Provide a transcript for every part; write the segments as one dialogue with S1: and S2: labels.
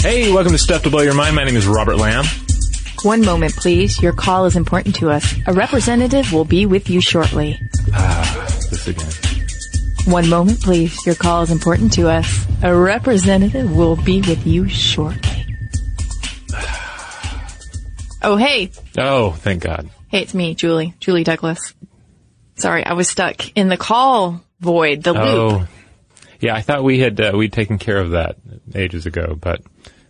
S1: Hey, welcome to Stuff to Blow Your Mind. My name is Robert Lamb.
S2: One moment, please. Your call is important to us. A representative will be with you shortly.
S1: Ah, this again.
S2: One moment, please. Your call is important to us. A representative will be with you shortly. oh, hey.
S1: Oh, thank God.
S2: Hey, it's me, Julie. Julie Douglas. Sorry, I was stuck in the call void, the loop.
S1: Yeah, I thought we had uh, we'd taken care of that ages ago, but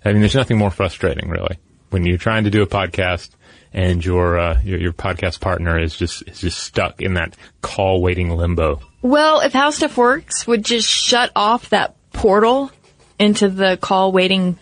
S1: I mean, there's nothing more frustrating, really, when you're trying to do a podcast and your uh, your, your podcast partner is just is just stuck in that call waiting limbo.
S2: Well, if How Stuff Works would just shut off that portal into the call waiting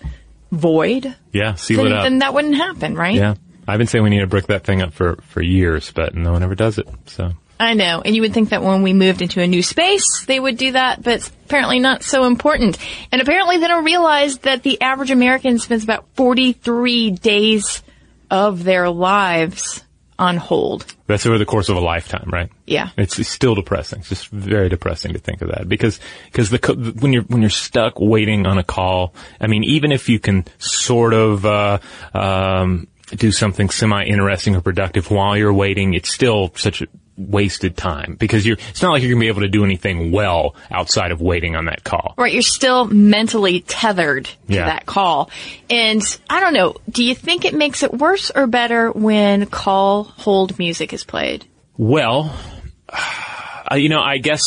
S2: void,
S1: Yeah, seal
S2: then,
S1: it up.
S2: then that wouldn't happen, right?
S1: Yeah, I've been saying we need to brick that thing up for for years, but no one ever does it. So
S2: I know. And you would think that when we moved into a new space, they would do that, but it's apparently not so important. And apparently they don't realize that the average American spends about 43 days of their lives on hold.
S1: that's over the course of a lifetime, right?
S2: Yeah.
S1: It's, it's still depressing. It's just very depressing to think of that because because the co- when you're when you're stuck waiting on a call, I mean, even if you can sort of uh, um, do something semi interesting or productive while you're waiting, it's still such a wasted time because you're. It's not like you're gonna be able to do anything well outside of waiting on that call.
S2: Right, you're still mentally tethered to
S1: Yeah.
S2: that call. And I don't know, do you think it makes it worse or better when call hold music is played?
S1: Well, uh, you know, I guess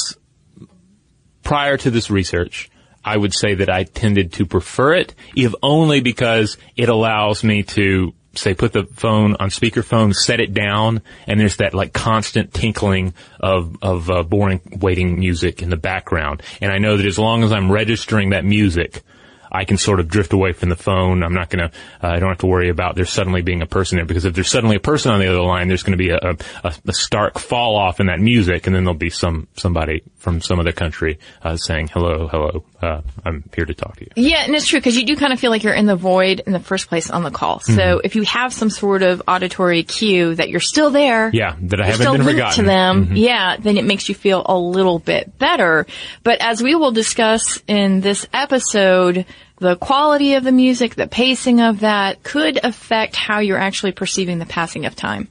S1: prior to this research, I would say that I tended to prefer it, if only because it allows me to say put the phone on speakerphone, set it down, and there's that like constant tinkling of of uh, boring waiting music in the background. And I know that as long as I'm registering that music, I can sort of drift away from the phone. I'm not gonna, uh, I don't have to worry about there suddenly being a person there because if there's suddenly a person on the other line, there's gonna be a, a, a stark fall off in that music and then there'll be some, somebody from some other country, uh, saying, hello, hello, uh, I'm here to talk to you.
S2: Yeah, and it's true because you do kind of feel like you're in the void in the first place on the call. So
S1: Mhm.
S2: if you have some sort of auditory cue that you're still there,
S1: Yeah, that I haven't
S2: still
S1: been forgotten.
S2: to them,
S1: Mhm.
S2: yeah, then it makes you feel a little bit better. But as we will discuss in this episode, the quality of the music, the pacing of that could affect how you're actually perceiving the passing of time.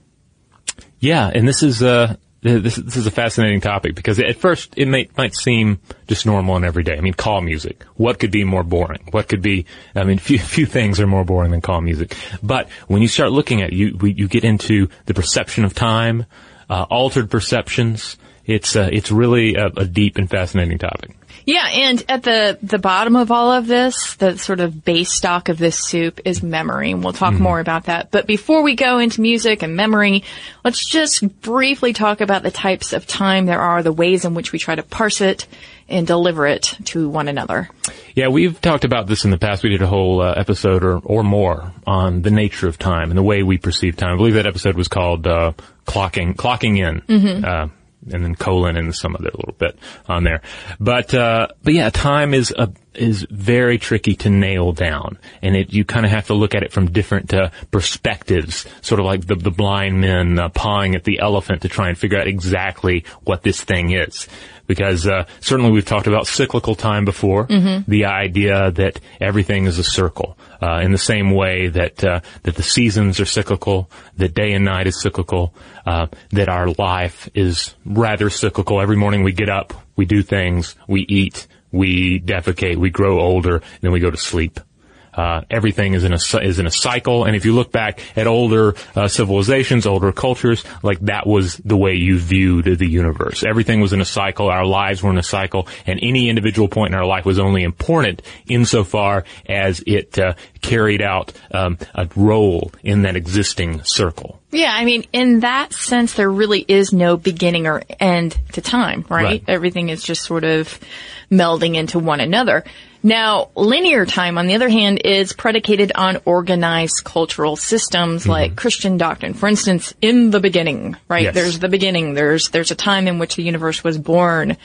S1: Yeah, and this is uh this, this is a fascinating topic because at first it may, might seem just normal and everyday. I mean, call music. What could be more boring? What could be? I mean, few few things are more boring than call music. But when you start looking at it, you you get into the perception of time, uh, altered perceptions. It's uh, it's really a, a deep and fascinating topic.
S2: Yeah, and at the the bottom of all of this, the sort of base stock of this soup is memory, and we'll talk
S1: Mm-hmm.
S2: more about that. But before we go into music and memory, let's just briefly talk about the types of time there are, the ways in which we try to parse it and deliver it to one another.
S1: Yeah, we've talked about this in the past. We did a whole uh, episode or, or more on the nature of time and the way we perceive time. I believe that episode was called uh, "Clocking Clocking In,"
S2: Mhm.
S1: uh, and then colon and some other little bit on there. But uh, but yeah, time is a is very tricky to nail down, and it you kind of have to look at it from different uh, perspectives, sort of like the the blind men uh, pawing at the elephant to try and figure out exactly what this thing is. Because uh, certainly we've talked about cyclical time before,
S3: Mhm.
S1: the idea that everything is a circle, uh, in the same way that uh, that the seasons are cyclical, that day and night is cyclical, uh, that our life is rather cyclical. Every morning we get up, we do things, we eat, we defecate, we grow older, and then we go to sleep. Uh, everything is in a is in a cycle, and if you look back at older uh, civilizations, older cultures, like that was the way you viewed the universe. Everything was in a cycle. Our lives were in a cycle, and any individual point in our life was only important insofar as it uh, carried out um, a role in that existing circle.
S2: Yeah, I mean, in that sense, there really is no beginning or end to time, right?
S1: Right.
S2: Everything is just sort of melding into one another. Now, linear time, on the other hand, is predicated on organized cultural systems
S1: Mm-hmm.
S2: like Christian doctrine. For instance, in the beginning, right?
S1: Yes.
S2: There's the beginning. There's there's a time in which the universe was born,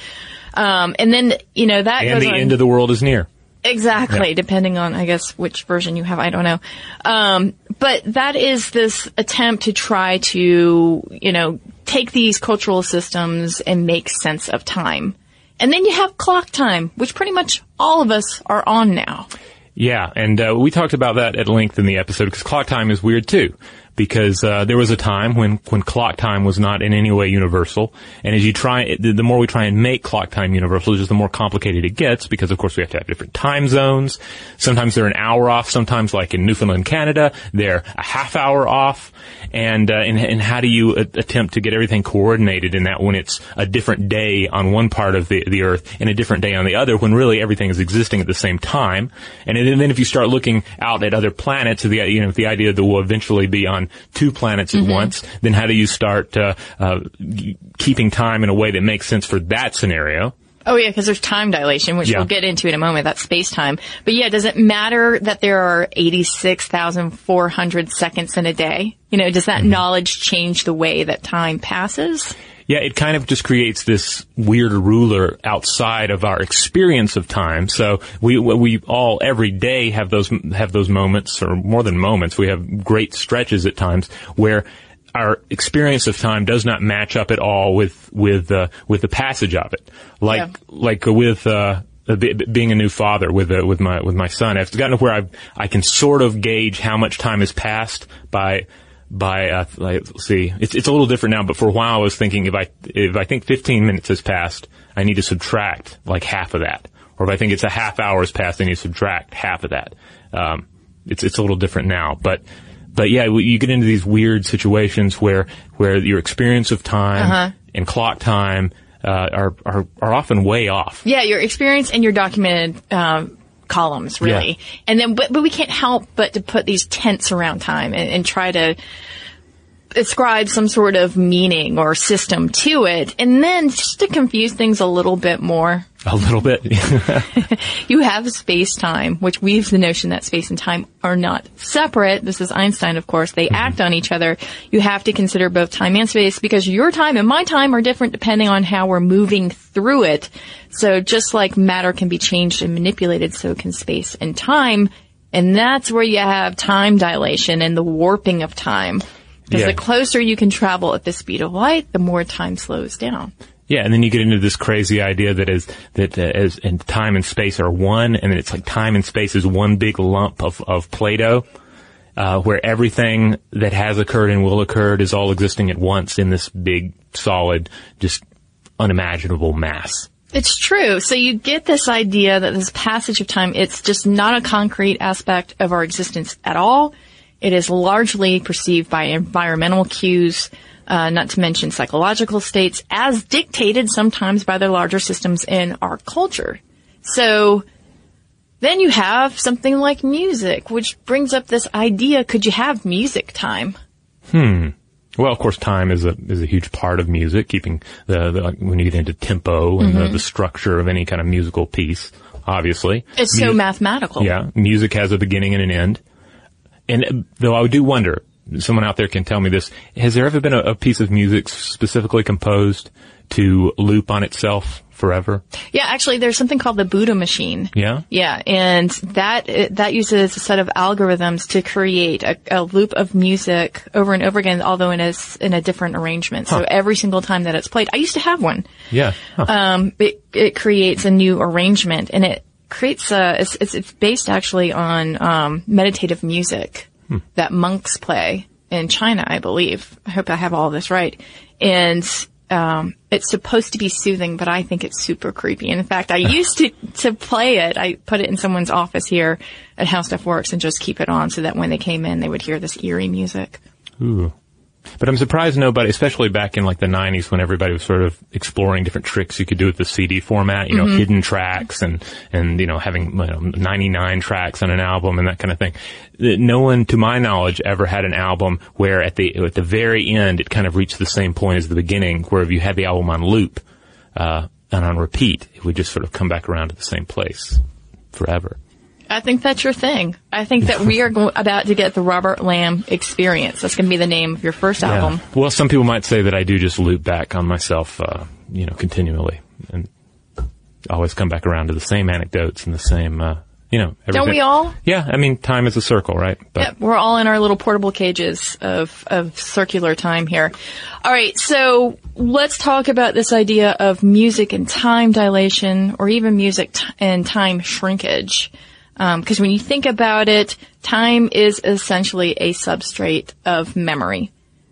S2: um, and then you know that
S1: and the
S2: on-
S1: end of the world is near.
S2: Exactly,
S1: Yeah.
S2: depending on, I guess, which version you have, I don't know. Um, but that is this attempt to try to, you know, take these cultural systems and make sense of time. And then you have clock time, which pretty much all of us are on now.
S1: Yeah, and uh, we talked about that at length in the episode because clock time is weird too. Because uh, there was a time when when clock time was not in any way universal, and as you try, the, more we try and make clock time universal, just the more complicated it gets. Because of course we have to have different time zones. Sometimes they're an hour off. Sometimes, like in Newfoundland, Canada, they're a half hour off. And uh, and, and how do you attempt to get everything coordinated in that when it's a different day on one part of the the Earth and a different day on the other, when really everything is existing at the same time? And then, then if you start looking out at other planets, the you know the idea that we'll eventually be on two planets at
S2: Mhm.
S1: once, then how do you start uh, uh, keeping time in a way that makes sense for that scenario?
S2: Oh yeah, because there's time dilation, which
S1: Yeah.
S2: we'll get into in a moment. That's space time. But yeah, does it matter that there are 86,400 seconds in a day? You know, does that
S1: Mm-hmm.
S2: knowledge change the way that time passes?
S1: Yeah, it kind of just creates this weird ruler outside of our experience of time. So we we all every day have those have those moments, or more than moments. We have great stretches at times where our experience of time does not match up at all with with uh, with the passage of it. Like
S2: Yeah.
S1: like with. Uh, uh, be- be- being a new father with uh, with my with my son, I've gotten to where I I can sort of gauge how much time has passed by by uh, let's see it's it's a little different now but for a while I was thinking if I if I think 15 minutes has passed I need to subtract like half of that. Or if I think it's a half hour has passed I need to subtract half of that. Um, it's it's a little different now. But but yeah you get into these weird situations where where your experience of time
S2: Uh-huh.
S1: and clock time uh, are, are are often way off.
S2: Yeah, your experience and your documented um, columns, really. And then, but, but we can't help but to put these tents around time and, and try to ascribe some sort of meaning or system to it. And then just to confuse things a little bit more,
S1: a little bit
S2: you have space time, which weaves the notion that space and time are not separate. This is Einstein, of course. They mm-hmm. act on each other. You have to consider both time and space because your time and my time are different depending on how we're moving through it. So just like matter can be changed and manipulated, so can space and time. And that's where you have time dilation and the warping of time. Because
S1: Yeah.
S2: the closer you can travel at the speed of light, the more time slows down.
S1: Yeah, and then you get into this crazy idea that is that uh, as and time and space are one, and then it's like time and space is one big lump of of Play-Doh, uh, where everything that has occurred and will occur is all existing at once in this big, solid, just unimaginable mass.
S2: It's true. So you get this idea that this passage of time, it's just not a concrete aspect of our existence at all. It is largely perceived by environmental cues, uh, not to mention psychological states, as dictated sometimes by the larger systems in our culture. So then you have something like music, which brings up this idea, could you have music time?
S1: Hmm. Well, of course, time is a is a huge part of music. Keeping the, the when you get into tempo and
S2: Mhm.
S1: the, the structure of any kind of musical piece, obviously,
S2: It's so mathematical.
S1: Yeah, music has a beginning and an end. And though I do wonder, someone out there can tell me this: Has there ever been a, a piece of music specifically composed to loop on itself forever?
S2: Yeah, actually, there's something called the Buddha machine.
S1: Yeah.
S2: Yeah, and that that uses a set of algorithms to create a, a loop of music over and over again, although in a in a different arrangement. So every single time that it's played, I used to have one.
S1: Yeah.
S2: Um, it it creates a new arrangement, and it creates a it's it's, it's based actually on um, meditative music
S1: Hmm.
S2: that monks play in China, I believe. I hope I have all this right, and. Um, it's supposed to be soothing, but I think it's super creepy. And in fact, I used to, to play it. I put it in someone's office here at How Stuff Works and just keep it on so that when they came in, they would hear this eerie music.
S1: Ooh. But I'm surprised nobody, especially back in like the 90s when everybody was sort of exploring different tricks you could do with the CD format, you know,
S3: Mhm.
S1: hidden tracks and, and, you know, having you know, 99 tracks on an album and that kind of thing. No one, to my knowledge, ever had an album where at the, at the very end it kind of reached the same point as the beginning, where if you had the album on loop, uh, and on repeat, it would just sort of come back around to the same place forever.
S2: I think that's your thing. I think that we are go- about to get the Robert Lamb experience. That's going to be the name of your first album.
S1: Yeah. Well, some people might say that I do just loop back on myself, uh, you know, continually, and always come back around to the same anecdotes and the same, uh, you know.
S2: Don't we all?
S1: Yeah, I mean, time is a circle, right? But
S2: Yep, we're all in our little portable cages of, of circular time here. All right, so let's talk about this idea of music and time dilation, or even music t- and time shrinkage. Um, because when you think about it, time is essentially a substrate of memory.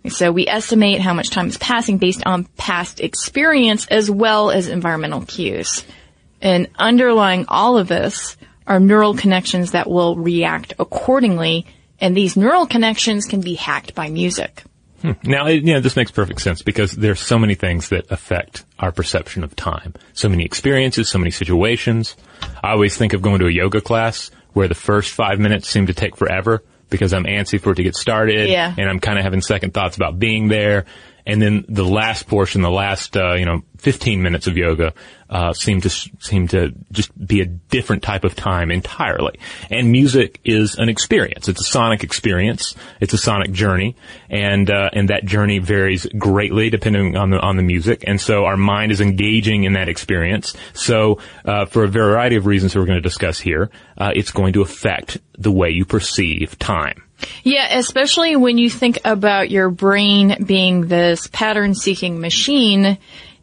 S2: So we estimate how much time is passing based on past experience as well as environmental cues. And underlying all of this are neural connections that will react accordingly, and these neural connections can be hacked by music.
S1: Hmm. Now, it, you know, this makes perfect sense because there's so many things that affect our perception of time. So many experiences, so many situations. I always think of going to a yoga class where the first five minutes seem to take forever because I'm antsy for it to get started.
S2: Yeah.
S1: And I'm kind of having second thoughts about being there. And then the last portion, the last, uh, you know, 15 minutes of yoga, uh, seem to, seem to just be a different type of time entirely. And music is an experience. It's a sonic experience. It's a sonic journey. And, uh, and that journey varies greatly depending on the, on the music. And so our mind is engaging in that experience. So, uh, for a variety of reasons that we're going to discuss here, uh, it's going to affect the way you perceive time.
S2: Yeah, especially when you think about your brain being this pattern seeking machine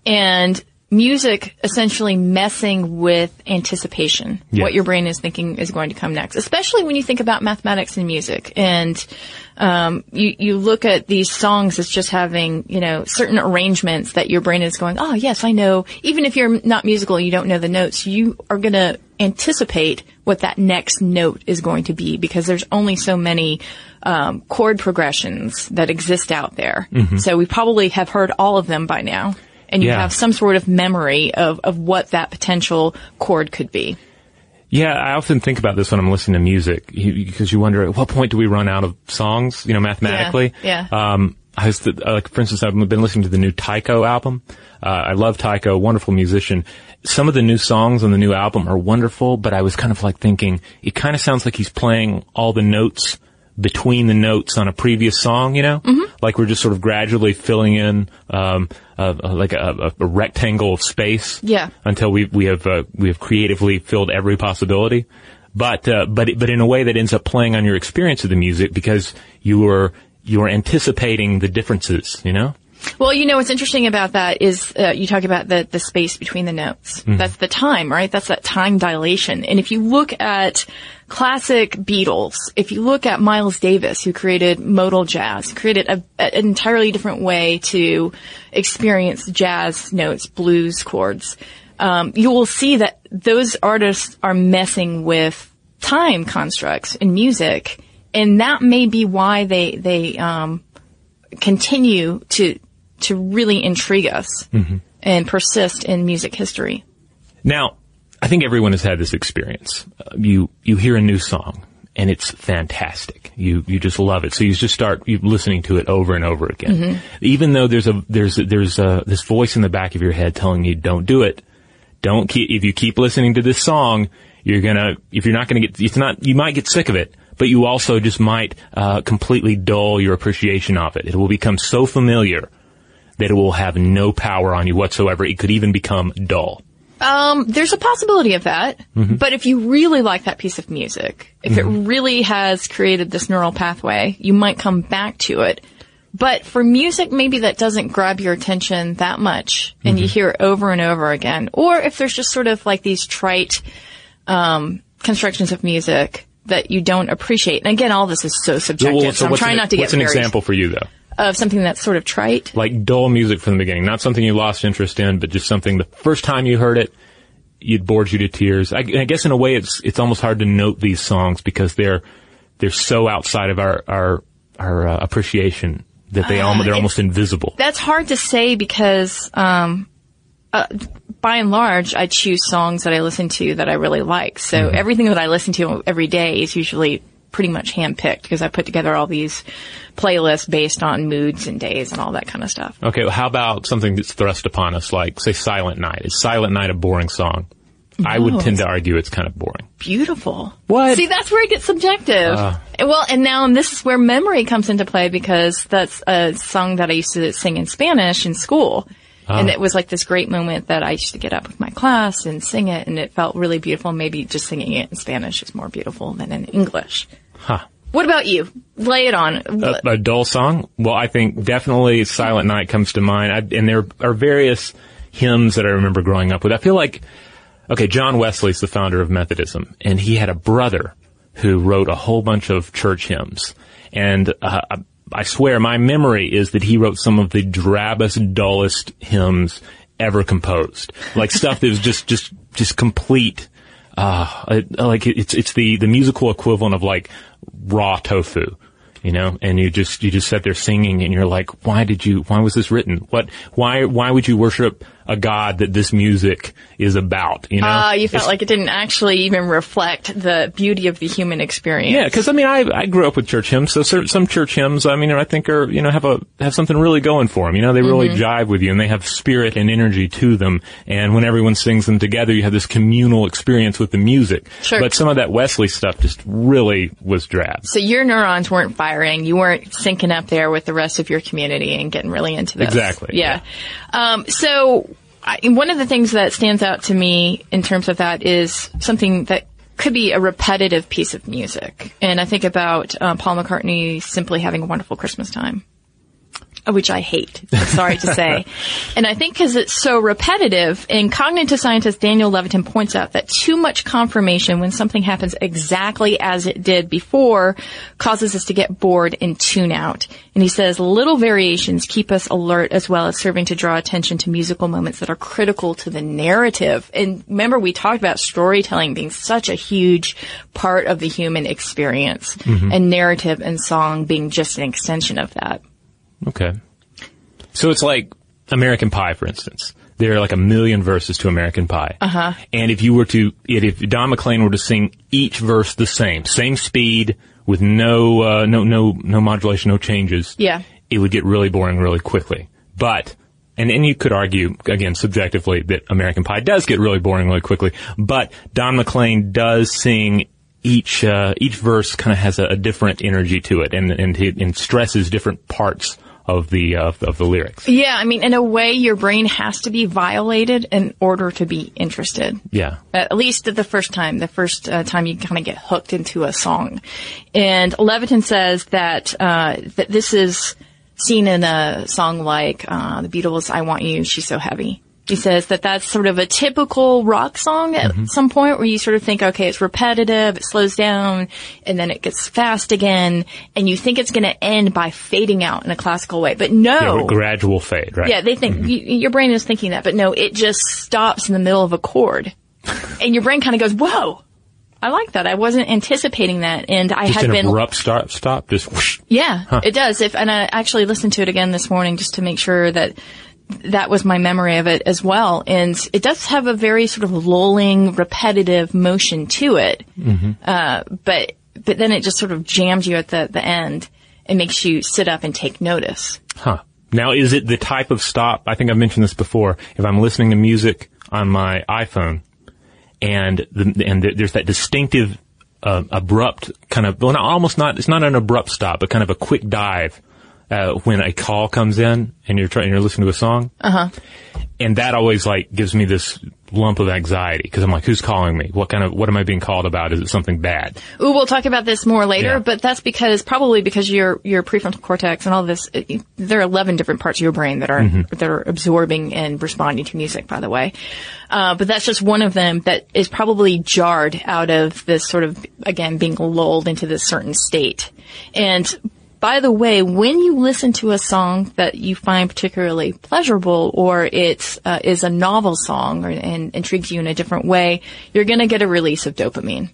S2: and music essentially messing with anticipation.
S3: Yeah.
S2: What your brain is thinking is going to come next. Especially when you think about mathematics and music and um, you, you look at these songs as just having, you know, certain arrangements that your brain is going, oh yes, I know. Even if you're not musical, you don't know the notes, you are going to anticipate what that next note is going to be because there's only so many um, chord progressions that exist out there.
S1: Mhm.
S2: So we probably have heard all of them by now. And you
S1: Yeah.
S2: have some sort of memory of, of what that potential chord could be.
S1: Yeah, I often think about this when I'm listening to music because you wonder at what point do we run out of songs, you know, mathematically.
S2: Yeah, yeah.
S1: Um, I was, the, uh, like, for instance, I've been listening to the new Tycho album. Uh, I love Tycho, wonderful musician. Some of the new songs on the new album are wonderful, but I was kind of like thinking, it kind of sounds like he's playing all the notes between the notes on a previous song, you know?
S2: Mm-hmm.
S1: Like we're just sort of gradually filling in, um, uh, like a, a, a rectangle of space
S2: Yeah.
S1: until we we have uh, we have creatively filled every possibility. But uh, but but in a way that ends up playing on your experience of the music because you are you are anticipating the differences. You know.
S2: Well, you know what's interesting about that is uh, you talk about the the space between the notes.
S1: Mhm.
S2: That's the time, right? That's that time dilation. And if you look at classic Beatles, if you look at Miles Davis, who created modal jazz, created a, an entirely different way to experience jazz notes, blues chords, um, you will see that those artists are messing with time constructs in music, and that may be why they they um, continue to to really intrigue us
S1: Mhm.
S2: and persist in music history.
S1: Now, I think everyone has had this experience. Uh, you you hear a new song and it's fantastic. You you just love it. So you just start listening to it over and over again.
S2: Mhm.
S1: Even though there's a there's there's a, this voice in the back of your head telling you don't do it. Don't keep if you keep listening to this song, you're gonna if you're not gonna get it's not you might get sick of it. But you also just might uh, completely dull your appreciation of it. It will become so familiar that it will have no power on you whatsoever. It could even become dull.
S2: Um, there's a possibility of that,
S1: Mhm.
S2: but if you really like that piece of music, if
S1: Mhm.
S2: it really has created this neural pathway, you might come back to it. But for music, maybe that doesn't grab your attention that much, and you
S1: Mhm.
S2: hear it over and over again. Or if there's just sort of like these trite um, constructions of music that you don't appreciate. And again, all this is so subjective,
S1: Well,
S2: so I'm
S1: what's
S2: trying
S1: an,
S2: not to get
S1: What's an example for you though?
S2: Of something that's sort of trite.
S1: Like dull music from the beginning, not something you lost interest in, but just something the first time you heard it, it bored you to tears. I, I guess in a way, it's it's almost hard to note these songs because they're they're so outside of our our our uh, appreciation that they
S2: Uh,
S1: almost they're almost invisible.
S2: That's hard to say because, um, uh, by and large, I choose songs that I listen to that I really like. So
S1: Mhm.
S2: everything that I listen to every day is usually pretty much handpicked because I put together all these playlists based on moods and days and all that kind of stuff.
S1: Okay, well, how about something that's thrust upon us, like say Silent Night? Is Silent Night a boring song? I would tend to argue it's kind of boring.
S2: Beautiful.
S1: What?
S2: See, that's where it gets subjective.
S1: Uh.
S2: well, and now and this is where memory comes into play because that's a song that I used to sing in Spanish in school.
S1: Ah.
S2: And it was like this great moment that I used to get up with my class and sing it, and it felt really beautiful. Maybe just singing it in Spanish is more beautiful than in English.
S1: Huh.
S2: What about you? Lay it on.
S1: a, a dull song? Well, I think definitely Silent Night comes to mind. I, and there are various hymns that I remember growing up with. I feel like, okay, John Wesley's the founder of Methodism, and he had a brother who wrote a whole bunch of church hymns. And uh, I, swear, my memory is that he wrote some of the drabbest, dullest hymns ever composed. Like stuff that was just, just, just complete. Uh, like it's, it's the, the musical equivalent of like raw tofu, you know, and you just, you just sit there singing and you're like, why did you, why was this written? What, why, why would you worship a God that this music is about, you know?
S2: Ah, you felt
S1: It's-
S2: like it didn't actually even reflect the beauty of the human experience.
S1: yeah, because I mean, I I grew up with church hymns, so some church hymns, I mean, I think are you know have a have something really going for them. You know, they really
S2: Mhm.
S1: jive with you, and they have spirit and energy to them. And when everyone sings them together, you have this communal experience with the music.
S2: Sure.
S1: But some of that Wesley stuff just really was drab.
S2: So your neurons weren't firing. You weren't syncing up there with the rest of your community and getting really into this.
S1: Exactly,
S2: Yeah. Um, so I, one of the things that stands out to me in terms of that is something that could be a repetitive piece of music. And I think about uh, Paul McCartney simply having a wonderful Christmas time. Which I hate, sorry to say. And I think because it's so repetitive, and cognitive scientist Daniel Levitin points out that too much confirmation when something happens exactly as it did before causes us to get bored and tune out. And he says little variations keep us alert as well as serving to draw attention to musical moments that are critical to the narrative. And remember, we talked about storytelling being such a huge part of the human experience,
S1: Mhm.
S2: and narrative and song being just an extension of that.
S1: Okay. So it's like American Pie, for instance. There are like a million verses to American Pie.
S2: Uh huh.
S1: And if you were to, if Don McLean were to sing each verse the same, same speed, with no, uh, no, no, no modulation, no changes,
S2: Yeah.
S1: it would get really boring really quickly. But, and, and you could argue, again, subjectively, that American Pie does get really boring really quickly, but Don McLean does sing each, uh, each verse kind of has a, a different energy to it and, and, he, and stresses different parts of the, uh, of the lyrics.
S2: Yeah, I mean, in a way, your brain has to be violated in order to be interested.
S1: Yeah.
S2: At least the first time, the first uh, time you kind of get hooked into a song. And Levitin says that uh, that this is seen in a song like uh, the Beatles' "I Want You." She's so heavy. He says that that's sort of a typical rock song at
S1: Mm-hmm.
S2: some point where you sort of think, okay, it's repetitive, it slows down, and then it gets fast again, and you think it's going to end by fading out in a classical way. But no.
S1: Yeah, gradual fade, right?
S2: Yeah, they think y your brain is thinking that, but no, it just stops in the middle of a chord, and your brain kind of goes, "Whoa, I like that. I wasn't anticipating that." And I
S1: just
S2: had
S1: an
S2: been,
S1: abrupt start, stop, just whoosh.
S2: yeah,
S1: Huh.
S2: it does. If and I actually listened to it again this morning just to make sure that that was my memory of it as well. And it does have a very sort of lulling, repetitive motion to it.
S1: Mm-hmm.
S2: Uh, but but then it just sort of jams you at the the end and makes you sit up and take notice.
S1: Huh. Now, is it the type of stop? I think I've mentioned this before. If I'm listening to music on my iPhone, and the, and there's that distinctive, uh, abrupt kind of, well, not, almost not. It's not an abrupt stop, but kind of a quick dive uh, when a call comes in and you're trying, you're listening to a song,
S2: Uh huh.
S1: and that always like gives me this lump of anxiety because I'm like, who's calling me? What kind of, what am I being called about? Is it something bad?
S2: Ooh, we'll talk about this more later,
S1: Yeah.
S2: but that's because probably because your your prefrontal cortex and all this, it, there are eleven different parts of your brain that are
S1: Mhm.
S2: that are absorbing and responding to music. By the way, uh, but that's just one of them that is probably jarred out of this sort of again being lulled into this certain state. And by the way, when you listen to a song that you find particularly pleasurable or it uh, is a novel song or, and intrigues you in a different way, you're going to get a release of dopamine.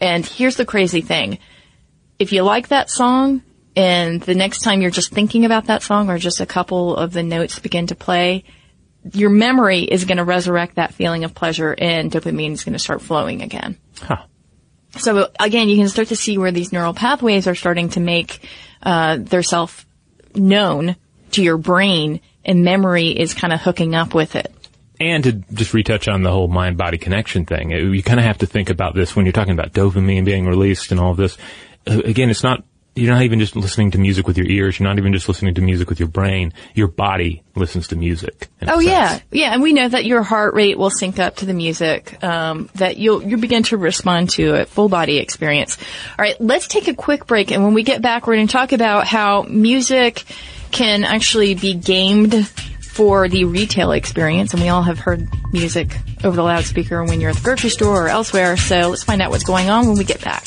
S2: And here's the crazy thing. If you like that song and the next time you're just thinking about that song or just a couple of the notes begin to play, your memory is going to resurrect that feeling of pleasure and dopamine is going to start flowing again.
S1: Huh.
S2: So again, you can start to see where these neural pathways are starting to make uh, their self known to your brain, and memory is kind of hooking up with it.
S1: And to just retouch on the whole mind body connection thing, you kind of have to think about this when you're talking about dopamine being released and all of this. Again, it's not, you're not even just listening to music with your ears. You're not even just listening to music with your brain. Your body listens to music.
S2: Oh yeah, yeah, and we know that your heart rate will sync up to the music. Um, that you'll you begin to respond to a full body experience. All right, let's take a quick break, and when we get back, we're going to talk about how music can actually be gamed for the retail experience. And we all have heard music over the loudspeaker when you're at the grocery store or elsewhere. So let's find out what's going on when we get back.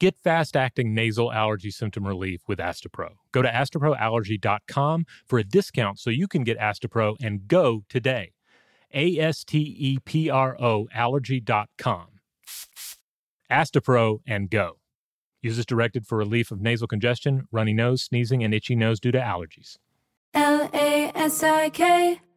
S4: Get fast acting nasal allergy symptom relief with Astepro. Go to asteproallergy.com for a discount so you can get Astepro and go today. A S T E P R O allergy.com. Astepro and go. Use directed for relief of nasal congestion, runny nose, sneezing, and itchy nose due to allergies.
S5: L A S I K,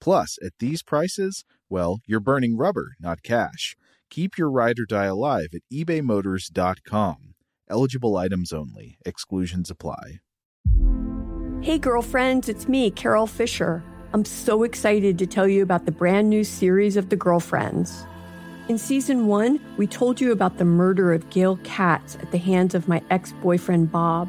S3: Plus, at these prices, well, you're burning rubber, not cash. Keep your ride or die alive at ebaymotors.com. Eligible items only, exclusions apply.
S6: Hey, girlfriends, it's me, Carol Fisher. I'm so excited to tell you about the brand new series of The Girlfriends. In season one, we told you about the murder of Gail Katz at the hands of my ex boyfriend, Bob.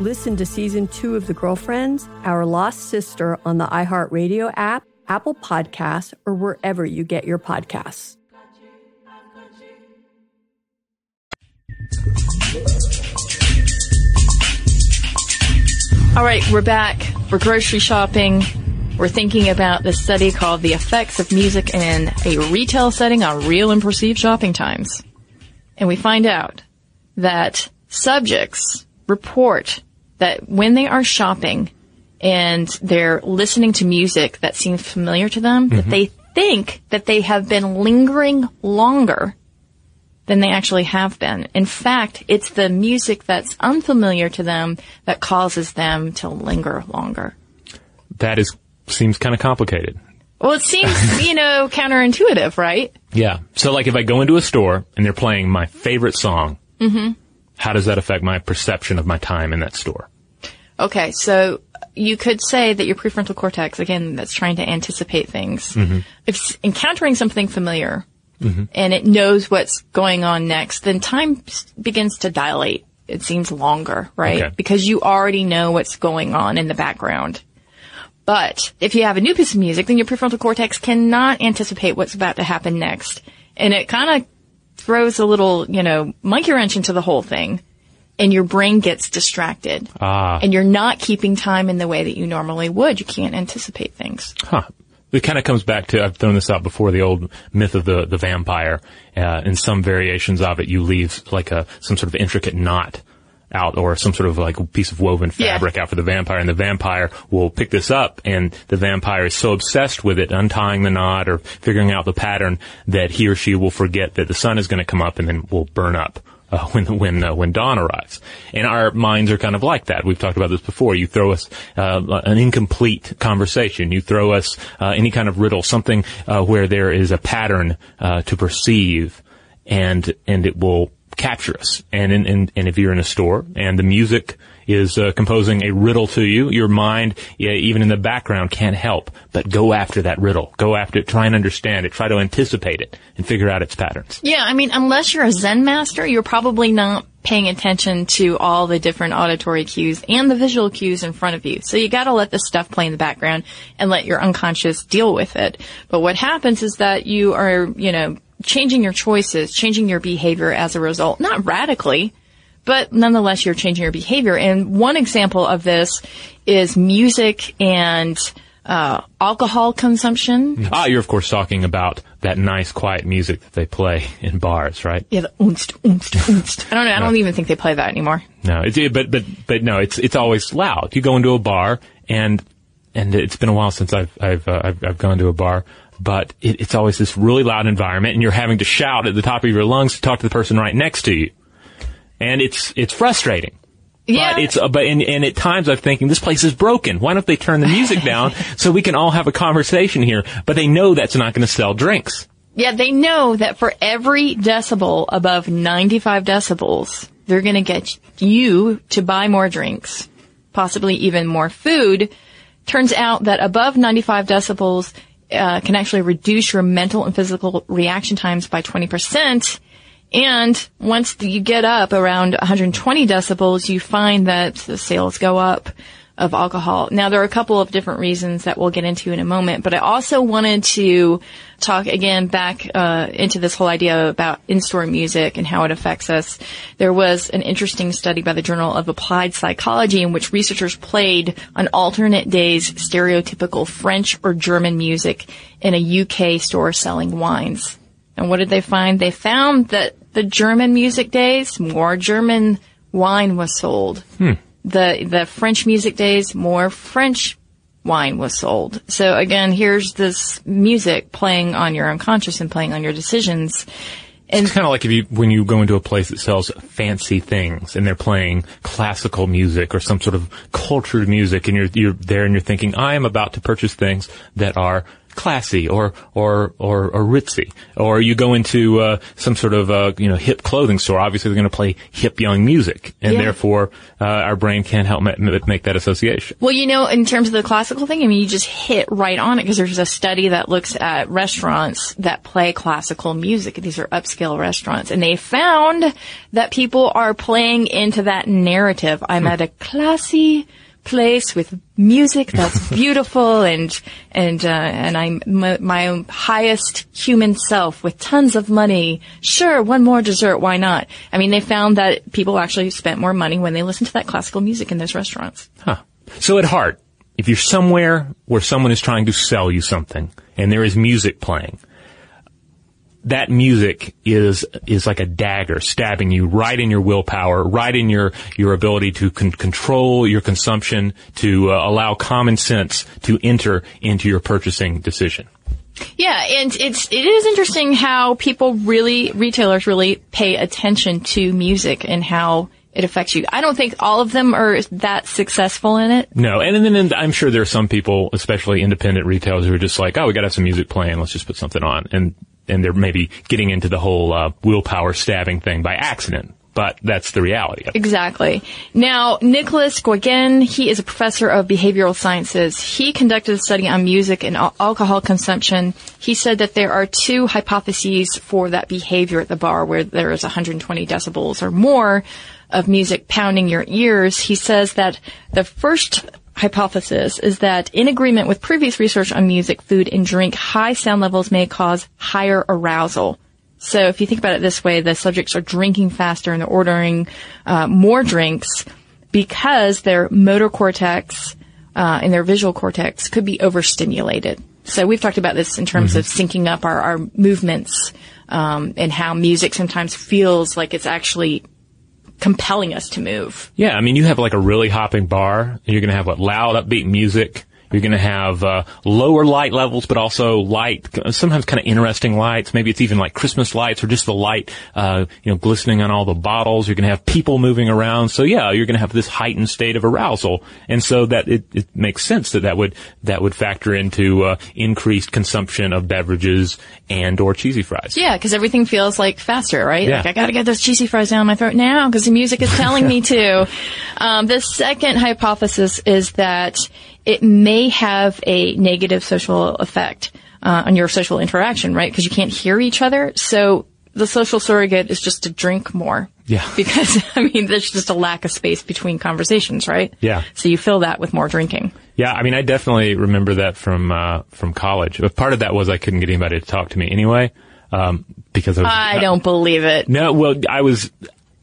S6: Listen to season two of The Girlfriends, Our Lost Sister on the iHeartRadio app, Apple Podcasts, or wherever you get your podcasts.
S2: All right, we're back. We're grocery shopping. We're thinking about this study called The Effects of Music in a Retail Setting on Real and Perceived Shopping Times. And we find out that subjects report that when they are shopping and they're listening to music that seems familiar to them, mm-hmm. that they think that they have been lingering longer than they actually have been. In fact, it's the music that's unfamiliar to them that causes them to linger longer.
S1: That is seems kind of complicated.
S2: Well, it seems, you know, counterintuitive, right?
S1: Yeah. So like if I go into a store and they're playing my favorite song,
S2: mm-hmm.
S1: How does that affect my perception of my time in that store?
S2: Okay, so you could say that your prefrontal cortex, again, that's trying to anticipate things,
S1: mm-hmm.
S2: if encountering something familiar
S1: mm-hmm.
S2: and it knows what's going on next, then time begins to dilate. It seems longer, right?
S1: Okay.
S2: Because you already know what's going on in the background. But if you have a new piece of music, then your prefrontal cortex cannot anticipate what's about to happen next. And it kind of throws a little, you know, monkey wrench into the whole thing. And your brain gets distracted.
S1: Ah.
S2: And you're not keeping time in the way that you normally would. You can't anticipate things.
S1: Huh. It kind of comes back to, I've thrown this out before, the old myth of the, the vampire. Uh, in some variations of it, you leave like a, some sort of intricate knot out or some sort of like piece of woven fabric
S2: Yeah.
S1: out for the vampire and the vampire will pick this up and the vampire is so obsessed with it, untying the knot or figuring out the pattern that he or she will forget that the sun is going to come up and then will burn up. Uh, when when uh, when dawn arrives, and our minds are kind of like that. We've talked about this before. You throw us uh, an incomplete conversation. You throw us uh, any kind of riddle, something uh, where there is a pattern uh, to perceive, and and it will capture us. And in, in, and if you're in a store and the music is uh, composing a riddle to you, your mind, yeah, even in the background, can't help but go after that riddle. Go after it. Try and understand it. Try to anticipate it and figure out its patterns.
S2: Yeah, I mean, unless you're a Zen master, you're probably not paying attention to all the different auditory cues and the visual cues in front of you. So you gotta let this stuff play in the background and let your unconscious deal with it. But what happens is that you are, you know, changing your choices, changing your behavior as a result. Not radically, but nonetheless you're changing your behavior. And one example of this is music and uh, alcohol consumption.
S1: Ah, you're of course talking about that nice quiet music that they play in bars, right?
S2: Yeah, the oonst, oonst, oonst. I don't know. I don't even think they play that anymore.
S1: No, it's, it, but, but, but no, it's, it's always loud. You go into a bar and, and it's been a while since I've, I've, uh, I've, I've gone to a bar, but it, it's always this really loud environment and you're having to shout at the top of your lungs to talk to the person right next to you. And it's, it's frustrating
S2: Yeah.
S1: But it's uh, but and, and at times I'm thinking this place is broken. Why don't they turn the music down so we can all have a conversation here? But they know that's not going to sell drinks.
S2: Yeah, they know that for every decibel above 95 decibels, they're going to get you to buy more drinks, possibly even more food. Turns out that above 95 decibels uh, can actually reduce your mental and physical reaction times by 20%. And once you get up around 120 decibels, you find that the sales go up of alcohol. Now there are a couple of different reasons that we'll get into in a moment, but I also wanted to talk again back uh, into this whole idea about in-store music and how it affects us. There was an interesting study by the Journal of Applied Psychology in which researchers played on alternate days stereotypical French or German music in a UK store selling wines. And what did they find? They found that the German music days, more German wine was sold.
S1: Hmm.
S2: The the French music days, more French wine was sold. So again, here's this music playing on your unconscious and playing on your decisions.
S1: And it's kind of like if you when you go into a place that sells fancy things and they're playing classical music or some sort of cultured music, and you're you're there and you're thinking, I am about to purchase things that are classy or or or, or ritzy, or you go into uh, some sort of uh, you know hip clothing store. Obviously, they're going to play hip young music, and
S2: Yeah.
S1: therefore uh, our brain can't help ma- ma- make that association.
S2: Well, you know, in terms of the classical thing, I mean, you just hit right on it because there's a study that looks at restaurants that play classical music. These are upscale restaurants and they found that people are playing into that narrative. I'm at a classy place with music that's beautiful and, and, uh, and I'm my, my highest human self with tons of money. Sure, one more dessert. Why not? I mean, they found that people actually spent more money when they listened to that classical music in those restaurants.
S1: Huh. So at heart, if you're somewhere where someone is trying to sell you something and there is music playing, that music is is like a dagger stabbing you right in your willpower, right in your your ability to con- control your consumption, to uh, allow common sense to enter into your purchasing decision.
S2: Yeah, and it's it is interesting how people really retailers really pay attention to music and how it affects you. I don't think all of them are that successful in it.
S1: No, and then and I'm sure there are some people, especially independent retailers, who are just like, oh, we got to have some music playing. Let's just put something on, and and they're maybe getting into the whole uh, willpower stabbing thing by accident. But that's the reality.
S2: Exactly. Now, Nicholas Goyen, he is a professor of behavioral sciences. He conducted a study on music and al- alcohol consumption. He said that there are two hypotheses for that behavior at the bar where there is 120 decibels or more of music pounding your ears. He says that the first hypothesis is that in agreement with previous research on music, food, and drink, high sound levels may cause higher arousal. So if you think about it this way, the subjects are drinking faster and they're ordering uh, more drinks because their motor cortex uh, and their visual cortex could be overstimulated. So we've talked about this in terms of syncing up our, our movements um, and how music sometimes feels like it's actually compelling us to move.
S1: Yeah, I mean, you have like a really hopping bar. and You're going to have what loud, upbeat music. You're going to have uh, lower light levels, but also light, sometimes kind of interesting lights. Maybe it's even like Christmas lights or just the light, uh, you know, glistening on all the bottles. You're going to have people moving around. So yeah, you're going to have this heightened state of arousal, and so that it, it makes sense that that would that would factor into uh, increased consumption of beverages and or cheesy fries.
S2: Yeah, because everything feels like faster, right?
S1: Yeah.
S2: Like I got to get those cheesy fries down my throat now because the music is telling me to. Um, the second hypothesis is that it may have a negative social effect uh, on your social interaction, right? Because you can't hear each other. So the social surrogate is just to drink more.
S1: Yeah.
S2: Because I mean, there's just a lack of space between conversations, right?
S1: Yeah.
S2: So you fill that with more drinking.
S1: Yeah, I mean, I definitely remember that from uh, from college. But part of that was I couldn't get anybody to talk to me anyway, um, because I was.
S2: I don't believe it.
S1: No, well, I was.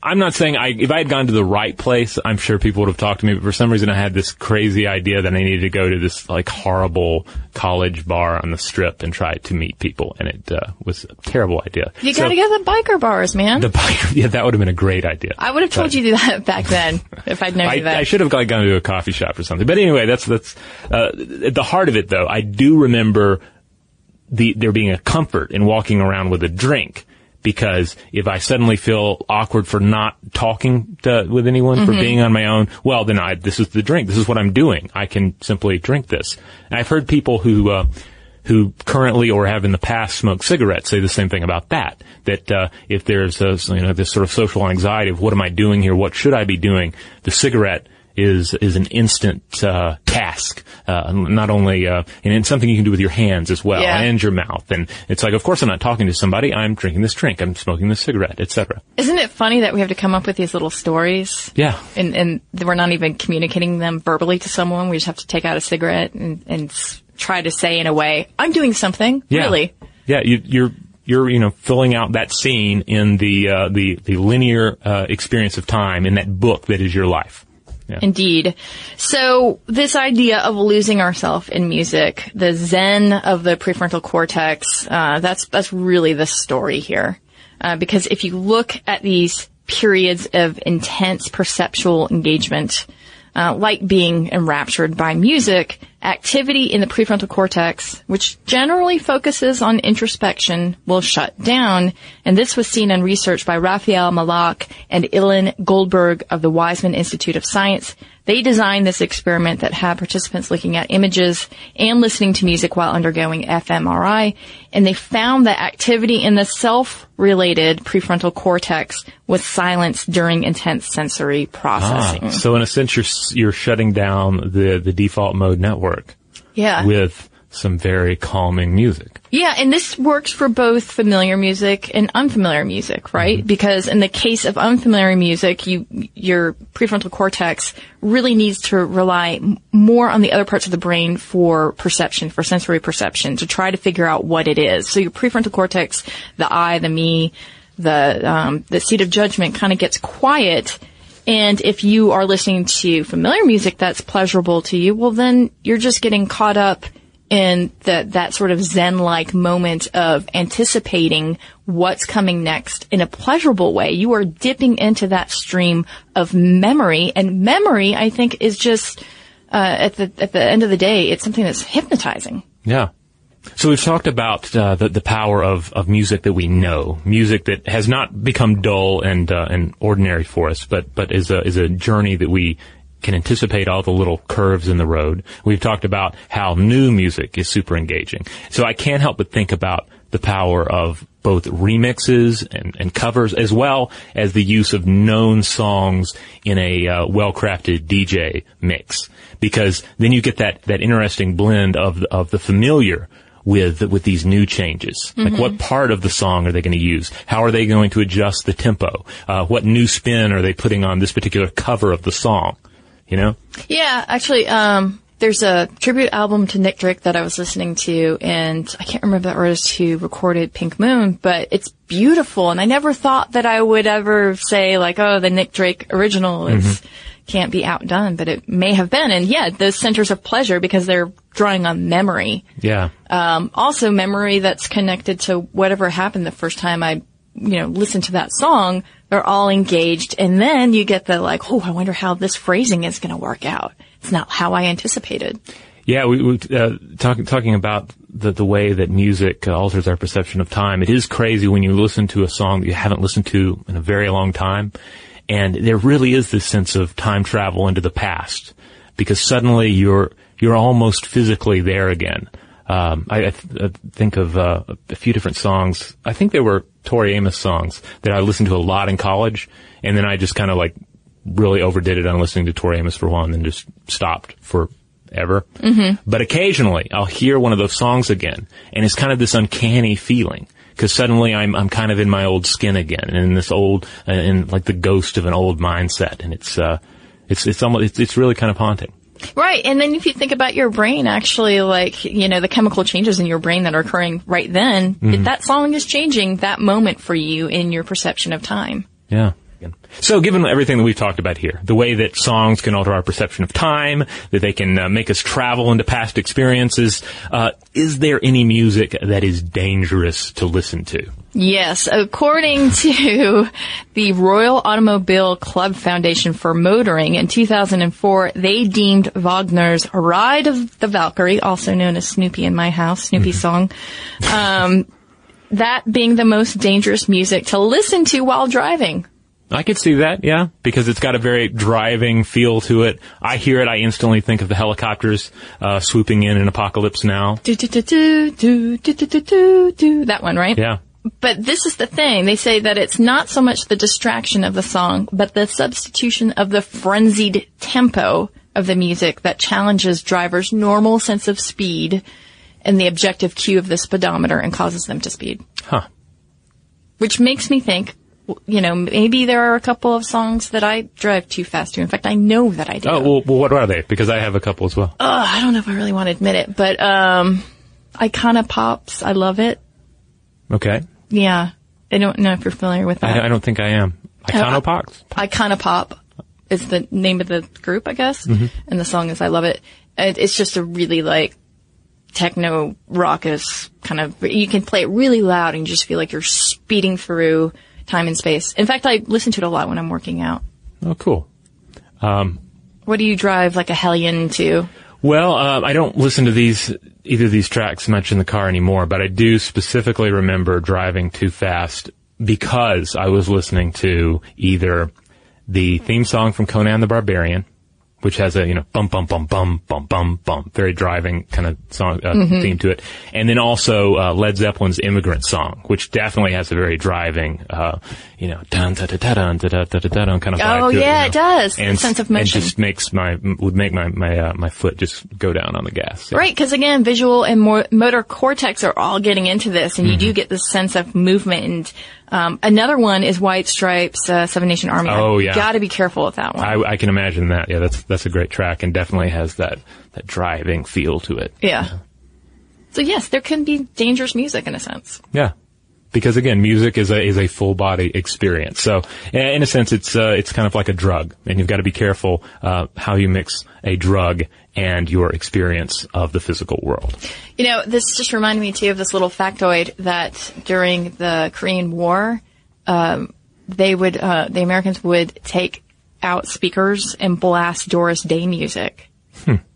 S1: I'm not saying I. If I had gone to the right place, I'm sure people would have talked to me. But for some reason, I had this crazy idea that I needed to go to this like horrible college bar on the strip and try to meet people, and it uh, was a terrible idea.
S2: You
S1: So-
S2: got to go to the biker bars, man.
S1: the biker. Yeah, that would have been a great idea.
S2: I would have told
S1: But-
S2: you to do that back then if I'd known
S1: I,
S2: you that.
S1: I should have like gone to a coffee shop or something. But anyway, that's that's uh, at the heart of it. Though I do remember the there being a comfort in walking around with a drink because if I suddenly feel awkward for not talking to, with anyone, for
S7: Mhm.
S1: being on my own, well, then I, this is the drink. This is what I'm doing. I can simply drink this. And I've heard people who, uh, who currently or have in the past smoked cigarettes say the same thing about that. That uh, if there's a, you know this sort of social anxiety of what am I doing here? What should I be doing? The cigarette is is an instant uh, task. Uh, not only uh, and it's something you can do with your hands as well
S2: Yeah.
S1: and your mouth. And it's like, of course, I'm not talking to somebody. I'm drinking this drink. I'm smoking this cigarette, etc.
S2: Isn't it funny that we have to come up with these little stories?
S1: Yeah.
S2: And, and we're not even communicating them verbally to someone. We just have to take out a cigarette and, and try to say in a way, I'm doing something.
S1: Yeah.
S2: Really.
S1: Yeah, you, you're you're you know filling out that scene in the uh, the the linear uh, experience of time in that book that is your life. Yeah.
S2: Indeed. So this idea of losing ourselves in music, the zen of the prefrontal cortex, uh, that's that's really the story here. Uh, because if you look at these periods of intense perceptual engagement, uh, like being enraptured by music, activity in the prefrontal cortex, which generally focuses on introspection, will shut down. And this was seen in research by Rafael Malach and Ilan Goldberg of the Weizmann Institute of Science. They designed this experiment that had participants looking at images and listening to music while undergoing fMRI, and they found that activity in the self-related prefrontal cortex was silenced during intense sensory processing.
S1: Ah, so in a sense, you're you're shutting down the the default mode network
S2: yeah.
S1: with some very calming music.
S2: Yeah, and this works for both familiar music and unfamiliar music, right? Because in the case of unfamiliar music, you your prefrontal cortex really needs to rely more on the other parts of the brain for perception, for sensory perception, to try to figure out what it is. So your prefrontal cortex, the I, the me, the um, the seat of judgment, kind of gets quiet. And if you are listening to familiar music that's pleasurable to you, well, then you're just getting caught up in that that sort of zen-like moment of anticipating what's coming next in a pleasurable way. You are dipping into that stream of memory, and memory, I think, is just uh, at the at the end of the day, it's something that's hypnotizing.
S1: Yeah. So we've talked about uh, the the power of, of music that we know, music that has not become dull and uh, and ordinary for us, but but is a is a journey that we can anticipate all the little curves in the road. We've talked about how new music is super engaging. So I can't help but think about the power of both remixes and, and covers as well as the use of known songs in a uh, well-crafted DJ mix because then you get that, that interesting blend of, of the familiar with with these new changes. Like
S7: Mhm.
S1: what part of the song are they going to use? How are they going to adjust the tempo? Uh, what new spin are they putting on this particular cover of the song? You know?
S2: Yeah, actually, um, there's a tribute album to Nick Drake that I was listening to, and I can't remember the artist who recorded Pink Moon, but it's beautiful. And I never thought that I would ever say like, oh, the Nick Drake original is can't be outdone, but it may have been. And yeah, those centers of pleasure because they're drawing on memory.
S1: Yeah.
S2: Um, also memory that's connected to whatever happened the first time I, you know, listened to that song. They're all engaged. And then you get the like, oh, I wonder how this phrasing is going to work out. It's not how I anticipated.
S1: Yeah, we, we uh, talking talking about the the way that music uh, alters our perception of time. It is crazy when you listen to a song that you haven't listened to in a very long time, and there really is this sense of time travel into the past because suddenly you're you're almost physically there again. Um, I, I, th- I think of uh, a few different songs. I think they were Tori Amos songs that I listened to a lot in college, and then I just kind of like really overdid it on listening to Tori Amos for a while, and then just stopped forever.
S2: Mm-hmm.
S1: But occasionally I'll hear one of those songs again, and it's kind of this uncanny feeling. Cause suddenly I'm, I'm kind of in my old skin again, and in this old, uh, in like the ghost of an old mindset, and it's, uh, it's, it's almost, it's, it's really kind of haunting.
S2: Right. And then if you think about your brain, actually, like, you know, the chemical changes in your brain that are occurring right then,
S1: Mhm.
S2: that song is changing that moment for you in your perception of time.
S1: Yeah. So given everything that we've talked about here, the way that songs can alter our perception of time, that they can uh, make us travel into past experiences, uh, is there any music that is dangerous to listen to?
S2: Yes, according to the Royal Automobile Club Foundation for Motoring in 2004, they deemed Wagner's Ride of the Valkyrie, also known as Snoopy in My House, Snoopy song, um, that being the most dangerous music to listen to while driving.
S1: I could see that, yeah, because it's got a very driving feel to it. I hear it, I instantly think of the helicopters uh, swooping in in Apocalypse Now.
S2: Do, do, do, do, do, do, do, do, that one, right?
S1: Yeah.
S2: But this is the thing. They say that it's not so much the distraction of the song, but the substitution of the frenzied tempo of the music that challenges drivers' normal sense of speed and the objective cue of the speedometer and causes them to speed.
S1: Huh.
S2: Which makes me think you know, maybe there are a couple of songs that I drive too fast to. In fact, I know that I do.
S1: Oh, well, well, what are they? Because I have a couple as well.
S2: Ugh, I don't know if I really want to admit it, but um, Icona Pops, I love it.
S1: Okay.
S2: Yeah. I don't know if you're familiar with that.
S1: I, I don't think I am. Iconopox?
S2: Icona Pop is the name of the group, I guess.
S1: Mhm.
S2: And the song is I Love It. And It's just a really like techno raucous kind of, you can play it really loud and you just feel like you're speeding through time and space. In fact, I listen to it a lot when I'm working out.
S1: Oh, cool. Um,
S2: What do you drive like a hellion to?
S1: Well, uh, I don't listen to these either of these tracks much in the car anymore, but I do specifically remember driving too fast because I was listening to either the theme song from Conan the Barbarian, which has a you know bum bum bum bum bum bum bum very driving kind of song uh,
S7: Mhm.
S1: theme to it, and then also uh, Led Zeppelin's "Immigrant Song," which definitely has a very driving, uh, you know, dun da da da dun da da da da dun kind of vibe
S2: Oh
S1: to it,
S2: yeah,
S1: you
S2: it does.
S1: And,
S2: sense of
S1: and
S2: motion.
S1: just makes my would make my my uh, my foot just go down on the gas.
S2: Right, because again, visual and mo- motor cortex are all getting into this, and you
S1: Mm-hmm.
S2: do get this sense of movement. And um, another one is White Stripes, uh, Seven Nation Army.
S1: Oh, yeah.
S2: got to be careful with that one.
S1: I, I can imagine that. Yeah, that's that's a great track and definitely has that that driving feel to it.
S2: yeah. So yes, there can be dangerous music in a sense.
S1: Yeah. Because again, music is a is a full body experience. So in a sense, it's uh, it's kind of like a drug, and you've got to be careful uh, how you mix a drug and your experience of the physical world.
S2: You know, this just reminded me too of this little factoid that during the Korean War, um, they would uh, the Americans would take out speakers and blast Doris Day music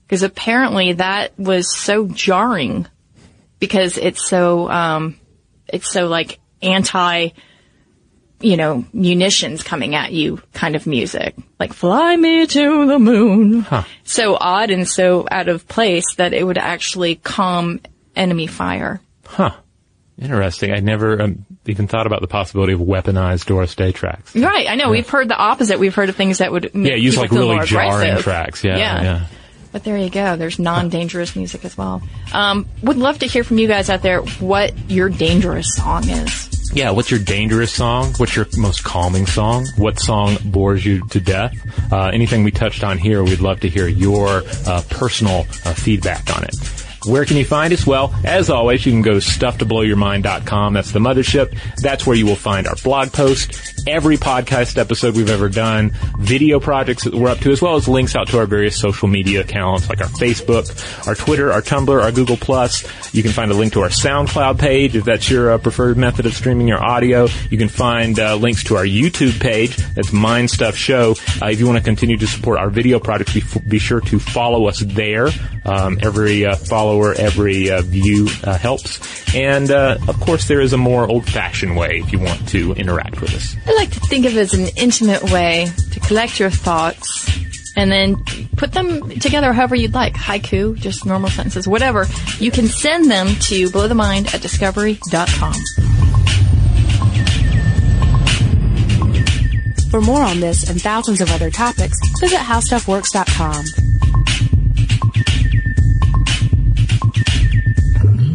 S2: because apparently that was so jarring because it's so um, it's so like anti you know munitions coming at you kind of music like fly me to the moon so odd and so out of place that it would actually calm enemy fire
S1: Huh. Interesting. I never um, even thought about the possibility of weaponized Doris Day tracks.
S2: right i know we've heard the opposite we've heard of things that would make
S1: Yeah, use like really jarring
S2: aggressive.
S1: tracks. Yeah,
S2: Yeah.
S1: yeah.
S2: But there you go. There's non-dangerous music as well. Um, would love to hear from you guys out there what your dangerous song is.
S1: Yeah, what's your dangerous song? What's your most calming song? What song bores you to death? Uh, anything we touched on here, we'd love to hear your uh, personal uh, feedback on it. Where can you find us? Well, as always, you can go to stufftoblowyourmind.com. That's the mothership. That's where you will find our blog post, every podcast episode we've ever done, video projects that we're up to, as well as links out to our various social media accounts like our Facebook, our Twitter, our Tumblr, our Google Plus. You can find a link to our SoundCloud page if that's your uh, preferred method of streaming your audio. You can find uh, links to our YouTube page. That's Mind Stuff Show. Uh, if you want to continue to support our video projects, be, be sure to follow us there. Um, every uh, follower, every uh, view uh, helps. And uh, of course, there is a more old-fashioned way if you want to interact with us.
S2: I like to think of it as an intimate way to collect your thoughts and then put them together however you'd like. Haiku, just normal sentences, whatever. You can send them to blowthemind at discovery.com.
S7: For more on this and thousands of other topics, visit howstuffworks.com.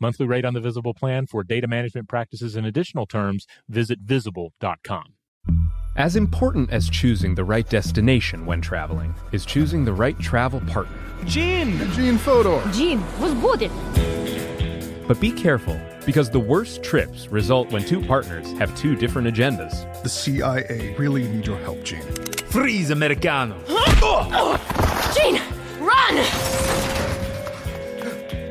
S4: Monthly rate on the Visible plan for data management practices and additional terms, visit visible.com.
S8: As important as choosing the right destination when traveling is choosing the right travel partner.
S9: Gene! Gene Fodor!
S10: Gene, was good!
S8: But be careful, because the worst trips result when two partners have two different agendas.
S9: The CIA really need your help, Gene.
S11: Freeze, Americano! Huh? Oh!
S10: Gene, run!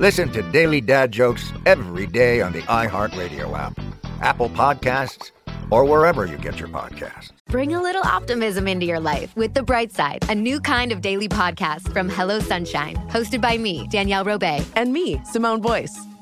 S12: Listen to Daily Dad Jokes every day on the iHeartRadio app, Apple Podcasts, or wherever you get your podcasts.
S13: Bring a little optimism into your life with The Bright Side, a new kind of daily podcast from Hello Sunshine, hosted by me, Danielle Robay.
S14: And me, Simone Boyce.